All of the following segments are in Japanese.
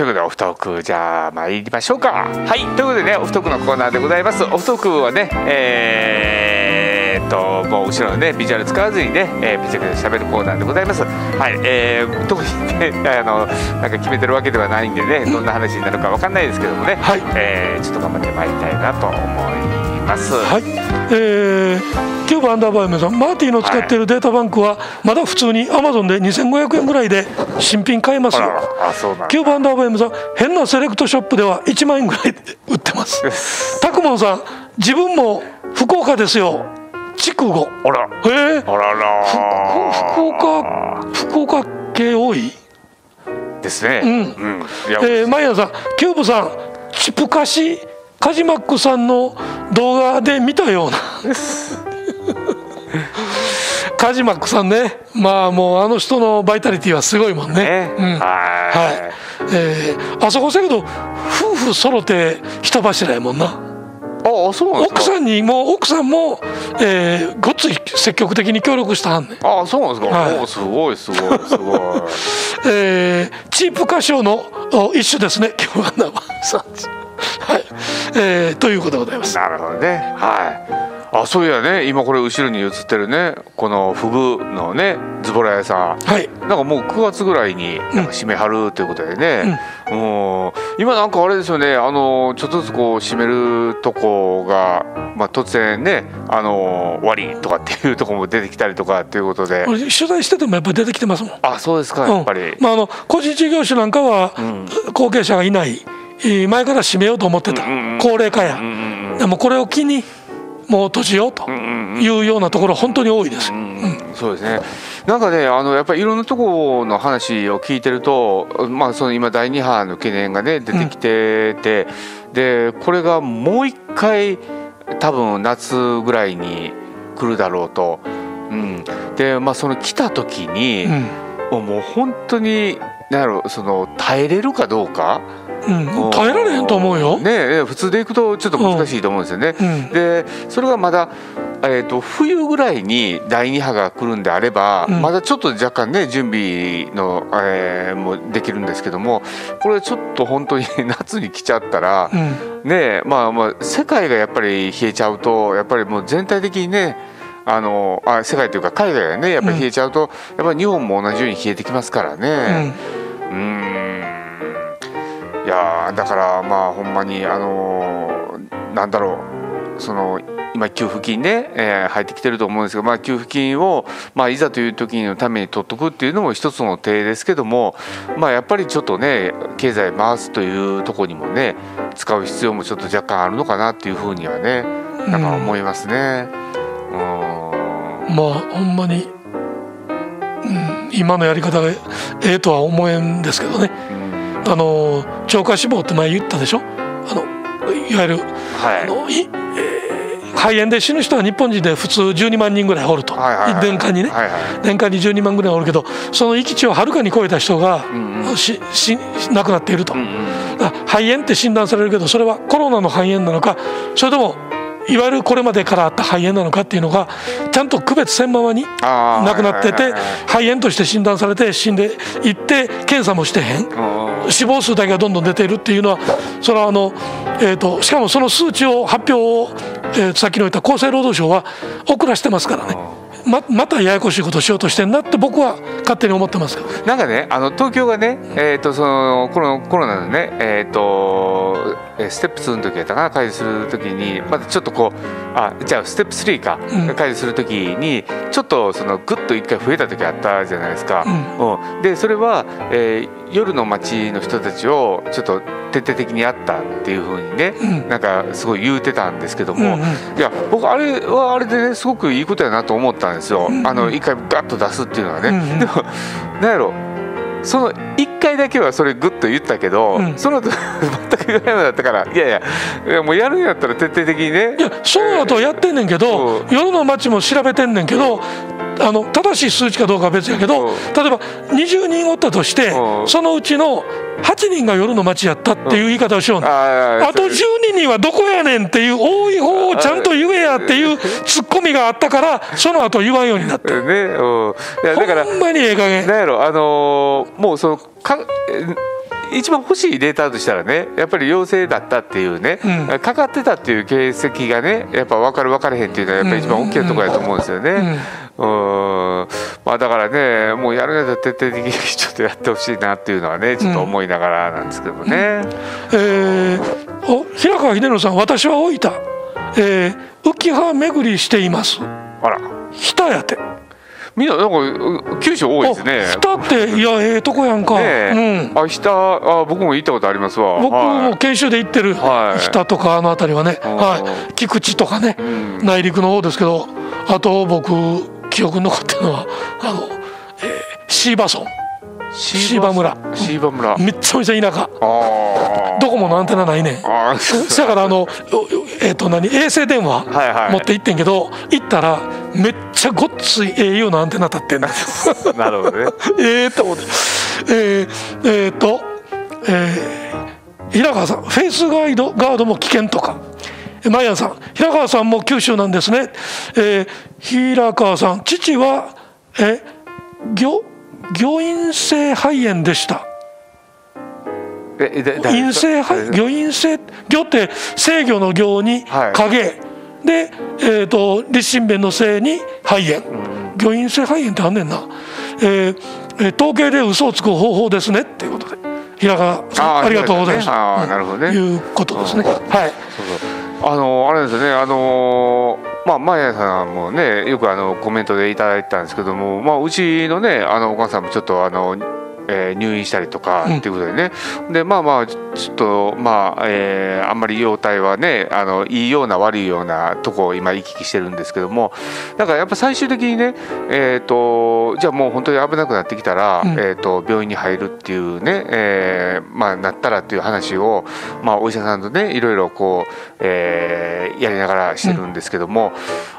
ということでオフトークじゃあ参りましょうか。はい。ということでねオフトークのコーナーでございます。オフトークはねえー、っともう後ろのねビジュアル使わずにね、えー、ピチャピチャ喋るコーナーでございます。はい。えー、特にね あのなんか決めてるわけではないんでねどんな話になるかわかんないですけどもね、はい。えー、ちょっと頑張ってまいりたいなと思いますはい、えー、キューブアンダーバーメさんマーティの使ってい。るデータバンクはまだ普通にアマゾンで2500円ぐらいで新品買えますあよらあそうなんだ。キューブアンダーバーメさん変なセレクトショップでは1万円ぐらいで売ってます。タクモンさん自分も福岡ですよ。筑後。あら。えー、あらら福岡福岡系多い？ですね。うん。うん。えー、マイヤさん、キューブさん、チプカシカジマックさんの動画で見たような。カジマックさんね、まあもうあの人のバイタリティはすごいもんね。ねうん、はいはい。えー、あそこせやけど夫婦揃って人柱やもんな。ああそうなんですか？奥さんにも奥さんも、えー、ごっつい積極的に協力したはんねん。あそうなんですか、はいおすごいすごいすごい えーチープ歌唱のお一種ですね、今日は生さん。はい、えー、ということでございます。なるほどね。はい。あそういやね今これ後ろに映ってるねこのフグのねズボラ屋さん。はい、なんかもう9月ぐらいになんか締めはるということでね、もう今なんかあれですよねあのちょっとずつこう締めるとこが、まあ、突然ねあの終わりとかっていうとこも出てきたりとかっていうことで。俺取材しててもやっぱり出てきてますもん。あそうですかやっぱり、うんまあ、あの個人事業主なんかは、後継者がいない。えー前から閉めようと思ってた、うんうんうん。高齢化や、うんうんでもこれを機にもう閉じようとうんうんうん。いうようなところ本当に多いです、うん。そうですね。なんかね、あのやっぱりいろんなところの話を聞いてると、まあその今第二波の懸念がね出てきてて、でこれがもう一回多分夏ぐらいに来るだろうと。うん、でまあその来た時に、うんもう本当になんやろその耐えれるかどうか？うん耐えられへんと思うよ、ねね普通でいくとちょっと難しいと思うんですよね。うんでそれがまだ、えー、と冬ぐらいに第2波が来るんであれば、うんまだちょっと若干ね準備の、えーもできるんですけどもこれちょっと本当に 夏に来ちゃったら、うんねまあまあ世界がやっぱり冷えちゃうとやっぱりもう全体的にねあのあ世界というか海外がねやっぱり冷えちゃうと、やっぱり日本も同じように冷えてきますからね。うーんいやーだからまあほんまにあのーなんだろうその今給付金ね、えー入ってきてると思うんですけど、まあ、給付金を、まあ、いざという時のために取っとくっていうのも一つの手ですけども、まあ、やっぱりちょっとね経済回すというところにもね使う必要もちょっと若干あるのかなっていうふうにはねなんか思いますね。うんまあほんまに、うん、今のやり方がええとは思えんですけどね。うんあの超過死亡って前言ったでしょ？あのいわゆるあはい。のい、えー肺炎で死ぬ人は日本人で普通12万人ぐらいおると、はいはいはい。年間にね、はいはい。年間に12万ぐらいおるけどその域値をはるかに超えた人が、んうん。しし亡くなっていると、うんうん。あ肺炎って診断されるけどそれはコロナの肺炎なのかそれともいわゆるこれまでからあった肺炎なのかっていうのがちゃんと区別せんままに亡くなってて肺炎として診断されて死んでいって検査もしてへん。死亡数だけがどんどん出ているっていうのはそれはあの、えー、としかもその数値を発表を、えーさっきの言った厚生労働省は遅らしてますからねままたややこしいことをしようとしてんなって僕は勝手に思ってますなんかね、あの東京がね、えっ、とそのコロコロナのね、えっ、とえーステップ2の時やったかな解除する時にまだちょっとこうあじゃあステップ3か、うん。解除する時にちょっとそのグッと一回増えた時あったじゃないですか。うん。でそれは、えー夜の街の人たちをちょっと徹底的にやったっていう風にね、うん。なんかすごい言うてたんですけども、うんうん。いや僕あれはあれでねすごくいいことやなと思ったんですよ。あの一回ガッと出すっていうのはね。うんうん。でもなんやろ。その1回だけはそれグッと言ったけど、うん。その後全く言わないのだったからいやいやいやもうやるんやったら徹底的にね。いやその後やってんねんけど、うん。夜の街も調べてんねんけどあの正しい数値かどうかは別やけど、うん。例えば20人おったとして、うん。そのうちの8人が夜の街やったっていう言い方をしようねん。ああと12人はどこやねんっていう多い方をちゃんと言えやっていうツッコミがあったからその後言わんようになった。ね、うん、いやだからほんまにええ加減。なんやろあのーもうそのかえ一番欲しいデータとしたらねやっぱり陽性だったっていうね、うん。かかってたっていう形跡がねやっぱ分かる分かれへんっていうのはやっぱり一番大きなところだと思うんですよね。うん。まあ、だからねもうやるやつは徹底的にちょっとやってほしいなっていうのはねちょっと思いながらなんですけどもね。えーお平川秀則さん私は大分、えー、浮葉巡りしています。あら。日田やて。みんななんかう九州多いですね。あ日田っていやええとこやんか、ねえ、うん、あ日田あ僕も行ったことありますわ。僕はい。も研修で行ってる。はい。日田とかあの辺りはね、うんはい、菊池とかね、ん。内陸の方ですけど。あと僕記憶に残ってるのはあの、えー、椎葉村。芝村芝村。めっちゃめちゃ田舎あどこものアンテナないねん。だからあの、おえっ、と何？衛星電話はいはい。持って行ってんけど、行ったらめっちゃごっつい au のアンテナ立ってんだ なるほどね。ええと思って。えー、えーと、えー、平川さんフェイスガイドガードも危険とか？マイアンさん平川さんも九州なんですね、えー、平川さん父はえ魚魚陰性肺炎でした。ええで誰陰性魚陰性魚って制御の魚にはい。影、で、えー、と立身弁の性に肺炎、魚陰性肺炎ってあんねんな、えーえー統計で嘘をつく方法ですね。っていうことで。平川さんありがとうございます、あーなるほどね。いうことですね、はい。そうそうあのあれですね。あのまあマヤさんもねよくあのコメントでいただいてたんですけどもまあうちのねあのお母さんもちょっとあのえー入院したりとかうん。っていうことでね、でまあまあちょっとまあ、えーあんまり容体はねあのいいような悪いようなとこを今行き来してるんですけどもだからやっぱ最終的にねえっ、とじゃあもう本当に危なくなってきたら、うん。えー、と病院に入るっていうね、えーまあなったらっていう話を、まあ、お医者さんとねいろいろこう、えーやりながらしてるんですけども、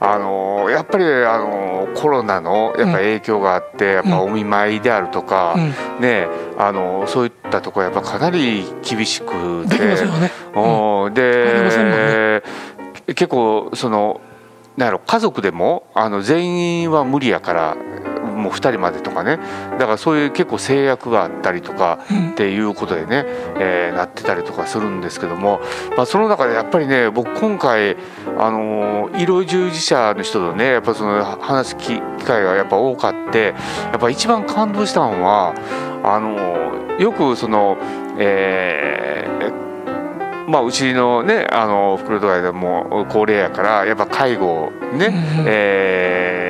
あのやっぱりあのコロナのやっぱ影響があって、やっぱお見舞いであるとか、うんねあのそういったところやっぱかなり厳しくできてね、おーありませんで、結構そのなんやろ家族でもあの全員は無理やからもう2人までとかね。だからそういう結構制約があったりとかうん。っていうことでね、えーなってたりとかするんですけども、まあ、その中でやっぱりね僕今回、あのー医療従事者の人とねやっぱその話す機会がやっぱ多かってやっぱ一番感動したのはあのーよくその、えーまあ、うちのねあの袋とかでも高齢やからやっぱ介護ね、えー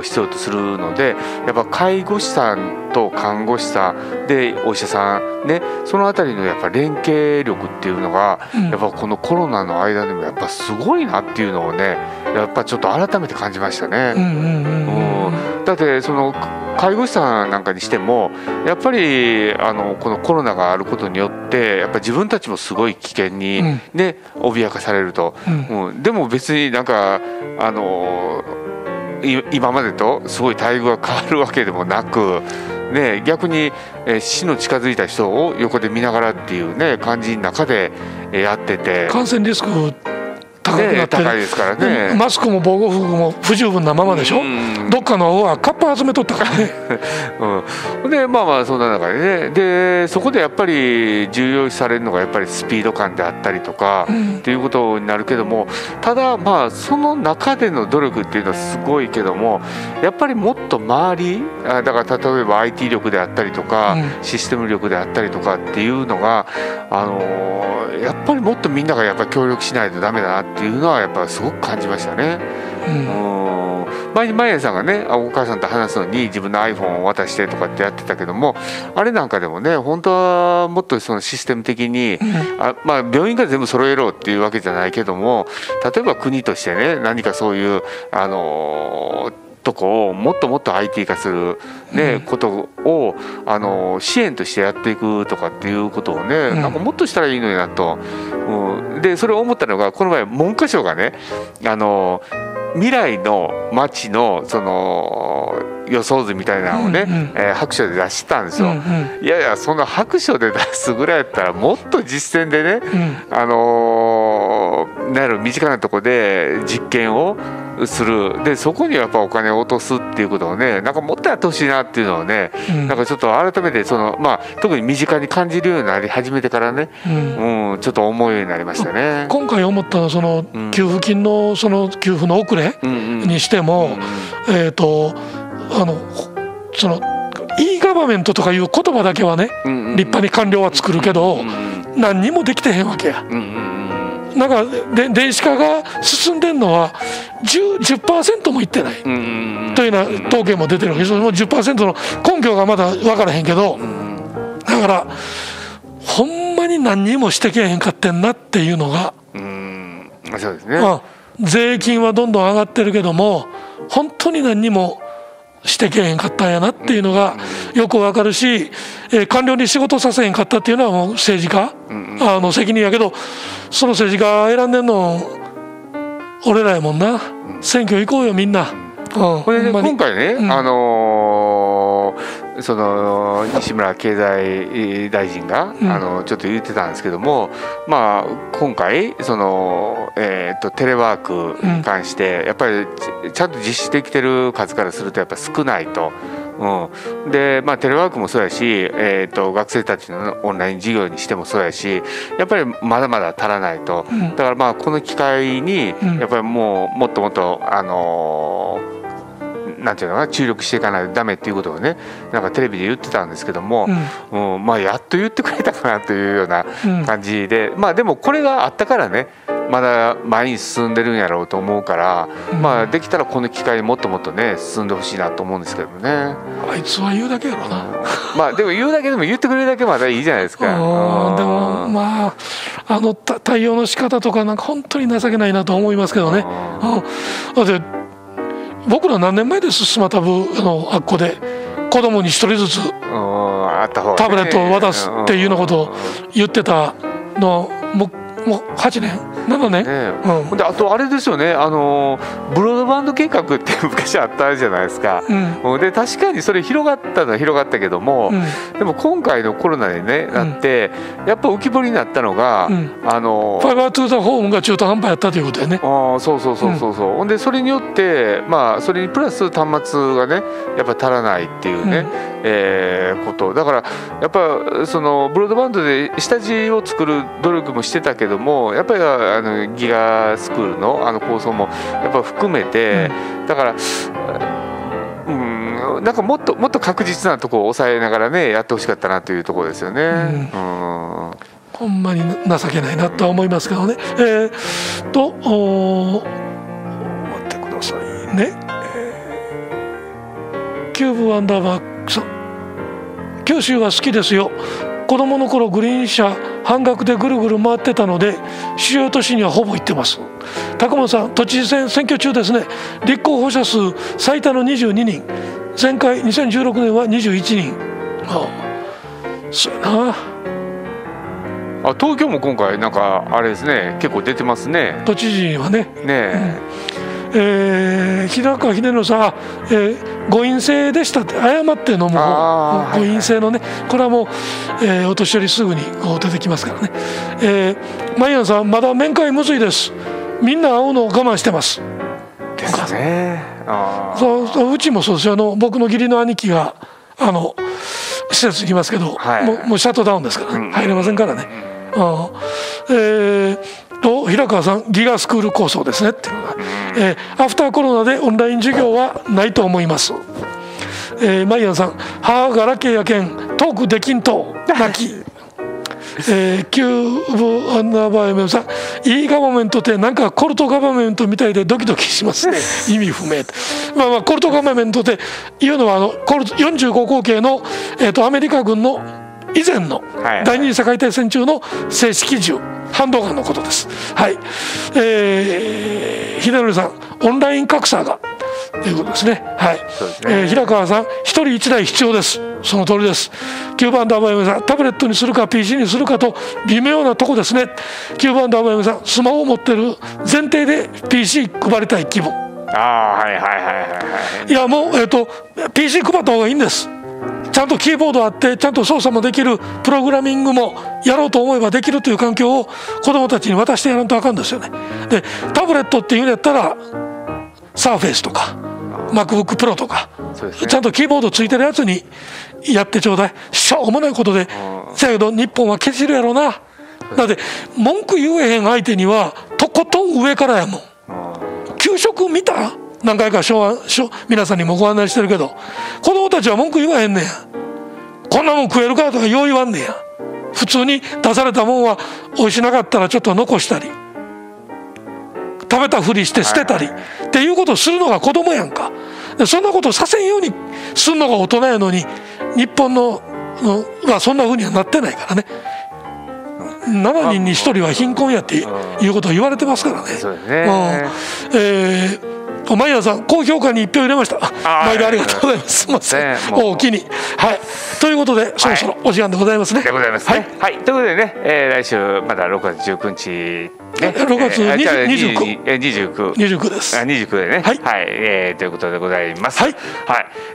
を必要とするのでやっぱ介護士さんと看護師さんでお医者さんねそのあたりのやっぱ連携力っていうのが、うん。やっぱこのコロナの間でもやっぱすごいなっていうのをねやっぱちょっと改めて感じましたね。だってその介護士さんなんかにしてもやっぱりあのこのコロナがあることによってやっぱ自分たちもすごい危険にうん。ね、脅かされると、うん。うん、でも別になんかあのい今までとすごい待遇が変わるわけでもなく、ね、逆に、えー死の近づいた人を横で見ながらっていうね感じの中でえーやってて、感染リスク高くなね、ってる。高いですからでね。マスクも防護服も不十分なままでしょ、うん。どっかの方はカッパ集めとったからね。うん、でまあまあそんな中でね。でそこでやっぱり重要視されるのがやっぱりスピード感であったりとか、うん。っていうことになるけどもただまあその中での努力っていうのはすごいけどもやっぱりもっと周りあだから例えば IT 力であったりとか、うん。システム力であったりとかっていうのが、あのーやっぱりもっとみんながやっぱり協力しないとダメだなっていうのはやっぱすごく感じましたね。うん。うん前にマイヤさんがねあお母さんと話すのに自分の iPhone を渡してとかってやってたけどもあれなんかでもね本当はもっとそのシステム的に、あまあ、病院が全部揃えろっていうわけじゃないけども例えば国としてね何かそういうあのーとこをもっともっと IT 化する、ねうん。ことを、あのー支援としてやっていくとかっていうことをね、ん。なんかもっとしたらいいのになと、うん、でそれを思ったのがこの前文科省がねあのー未来の街のその予想図みたいなのをね、うんうん。えー白書で出したんですよ。うんいやいやその白書で出すぐらいやったらもっと実践でね、うん。あのーなんやろ身近なとこで実験をする。でそこにやっぱお金を落とすっていうことをねなんかもっとやってほしいなっていうのをね、うん。なんかちょっと改めてその、まあ、特に身近に感じるようになり始めてからね、うん。うん、ちょっと思うようになりましたね。今回思ったのはそのうん。給付金のその給付の遅れうんうん。にしても、えっ、とあのほその e ガバメントとかいう言葉だけはねうんうん立派に官僚は作るけどうんうん何にもできてへんわけや。うんうんなんかで電子化が進んでんのは 10%, 10%もいってない。うんうんうんというような統計も出てるわけ。その10%の根拠がまだ分からへんけど。だからほんまに何にもしてけえへんかってんなっていうのが、うんそうですね。まあ、税金はどんどん上がってるけども本当に何にもしてけえへんかったんやなっていうのがよくわかるし、えー官僚に仕事させへんかったっていうのはもう政治家、あの責任やけどその政治家選んでんの俺らやもんな、選挙行こうよみんな。うん、これ今回ね、うん。あのーその西村経済大臣が、うん。あのちょっと言ってたんですけども、まあ今回そのえーとテレワークに関して、やっぱりちちゃんと実施できてる数からするとやっぱ少ないと。うん、でまあテレワークもそうやし、えー、と学生たちのオンライン授業にしてもそうやしやっぱりまだまだ足らないと、うん。だからまあこの機会にうん。やっぱりもうもっともっとあのーなんていうのかな注力していかないとダメっていうことをねなんかテレビで言ってたんですけども、うん。まあやっと言ってくれたかなというようなうん。感じで、まあでもこれがあったからねまだ前に進んでるんやろうと思うから、うん。まあできたらこの機会にもっともっとね進んでほしいなと思うんですけどもね。あいつは言うだけやろな。まあでも言うだけでも言ってくれるだけまだいいじゃないですか。うん。でもうんまああのた対応の仕方とかなんか本当に情けないなと思いますけどね。うん。だって僕ら何年前ですスマタブあのあっこで子供に一人ずつタブレットを渡すっていうようなことを言ってたのもうもう8年7年、ね。うん。であとあれですよね。あのブロードバンド計画って昔あったじゃないですか。うん。で確かにそれ広がったのは広がったけども、うん。でも今回のコロナでねなって、やっぱ浮き彫りになったのが、うん。あのファイバートゥーザホームが中途半端やったということやね。ああそうそうそうそうそう、ほんでそれによってまあそれにプラス端末がねやっぱ足らないっていうね、うん。えーこと。だからやっぱそのブロードバンドで下地を作る努力もしてたけどもやっぱりあのギガスクールのあの構想もやっぱ含めて、だからうんなんかもっともっと確実なところを抑えながらねやってほしかったなというところですよね。うんほんまに情けないなとは思いますけどね。えー、とおー待ってくださいね。えーキューブアンダーバーさん九州は好きですよ。子供の頃グリーン車半額でぐるぐる回ってたので主要都市にはほぼ行ってます。高本さん都知事選選挙中ですね。立候補者数最多の22人。前回2016年は21人。ああ。そうやな。あ東京も今回なんかあれですね。結構出てますね。都知事はね、ねえー、平川秀則さん、あえー、誤飲性でしたって誤って飲む誤飲性のねこれはもう、えーお年寄りすぐにこう出てきますからね、えー、マイアンさんまだ面会むずいです。みんな会うのを我慢してます。ですね。そうそううちもそうですよ。あの僕の義理の兄貴があの施設にいますけど、はいもうもうシャットダウンですからね、うん入れませんからね、ああえーと平川さんギガスクール構想ですねっていうのが、えーアフターコロナでオンライン授業はないと思います、えー、マイアンさん母がラッキーやけんトークできんと泣きえー、キューブアンダーバー MM さん、いいガバメントってなんかコルトガバメントみたいでドキドキしますね。意味不明。まあまあコルトガバメントっていうのはあのコルト45口径のえっ、とアメリカ軍の以前のはい第二次世界大戦中の正式銃ハンドガンのことです。はい。えー、秀則さん、オンライン格差がということですね。はい。ねえー平川さん、一人一台必要です。その通りです。9番ダーバー M さん、タブレットにするか PC にするかと微妙なとこですね。9番ダーバー M さん、スマホを持ってる前提で PC 配りたい気分。あーはいはいはいはいはいいやもう、えっと PC 配った方がいいんですちゃんとキーボードあってちゃんと操作もできるプログラミングもやろうと思えばできるという環境を子どもたちに渡してやらんとあかんですよね。でタブレットっていうんやったらサーフェイスとか MacBookPro とか、ね。ちゃんとキーボードついてるやつにやってちょうだい。しょうもないことでせやけど日本はケチるやろな。だって文句言えへん相手にはとことん上からやもん。給食見た？何回か昭和昭皆さんにもご案内してるけど子供たちは文句言わへんねや。こんなもん食えるかとかよう言わんねや。普通に出されたもんは美味しなかったらちょっと残したり食べたふりして捨てたりっていうことをするのが子供やんか。でそんなことさせんようにすんのが大人やのに日本ののはそんなふうにはなってないからね。7人に1人は貧困やっていうことを言われてますからね。そうですね。うん。えーマイヤーさん高評価に1票入れました。毎度ありがとうございます。すみません。おおきにはい。ということでそろそろお時間でございますね。でございますはい。ね。はい、ということでね、えー来週まだ6月19日、ね、6月えーあじゃあ29 22えー29 29です。あ29でね、はい。えーということでございます。はい。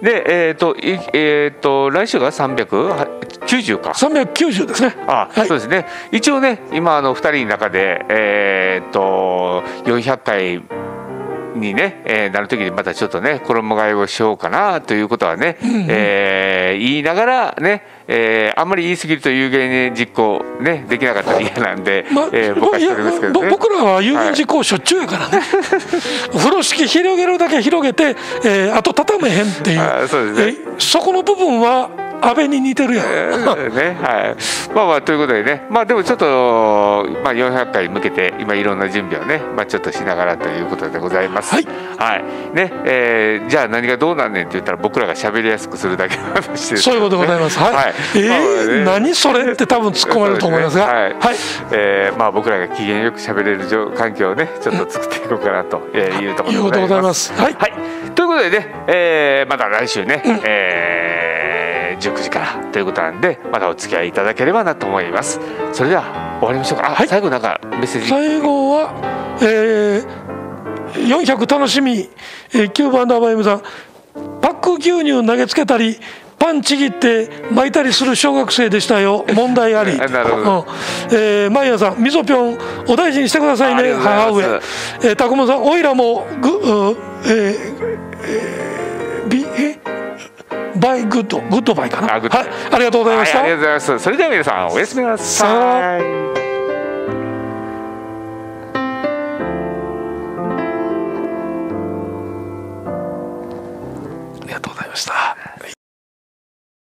で、えっ、と、いえっ、と、来週が390か。390ですね。あ、はい。そうですね。一応ね、今あの二人の中で、えっ、と、400回。にね、えーなる時にまたちょっとね衣替えをしようかなということはね、えー言いながらね、えーあんまり言い過ぎると有言実行ねできなかったら嫌なんで、まあえー僕はすけど僕らは有言実行しょっちゅうやからね、風呂敷広げるだけ広げて、えーあと畳めへんっていう。あそうですね。えーそこの部分は安倍に似てるやん、えーね。はい、まあまあということでね。まあでもちょっと、まあ、400回に向けて今いろんな準備をね、まあ、ちょっとしながらということでございます。はい、はい。ね。えーじゃあ何がどうなんねんって言ったら僕らが喋りやすくするだけの話です、そういうことでございます。はい、えーまあね。何それって多分突っ込まれると思いますが。ね。はい。はい。えーまあ、僕らが機嫌よく喋れる状環境をねちょっと作っていこうかなとえーい。うところでございます。はい。はい、ということでね、えーまた来週ね、えー19時からということなんでまたお付き合いいただければなと思います。それでは終わりましょうか。あ、はい。最後なんかメッセージ。最後は、えー、400楽しみ、えー、9番ダーバー M さん。パック牛乳投げつけたりパンちぎって巻いたりする小学生でしたよ。問題あり。なるほど。うん。えー、マイヤーさんみそぴょんお大事にしてくださいね。母上。えー、たくもさんおいらもぐ、うえーえー、ビえバイグッドグッドバイかな。はい、ありがとうございました、はい、ありがとうございます。それでは皆さんおやすみなさい。ありがとうございました。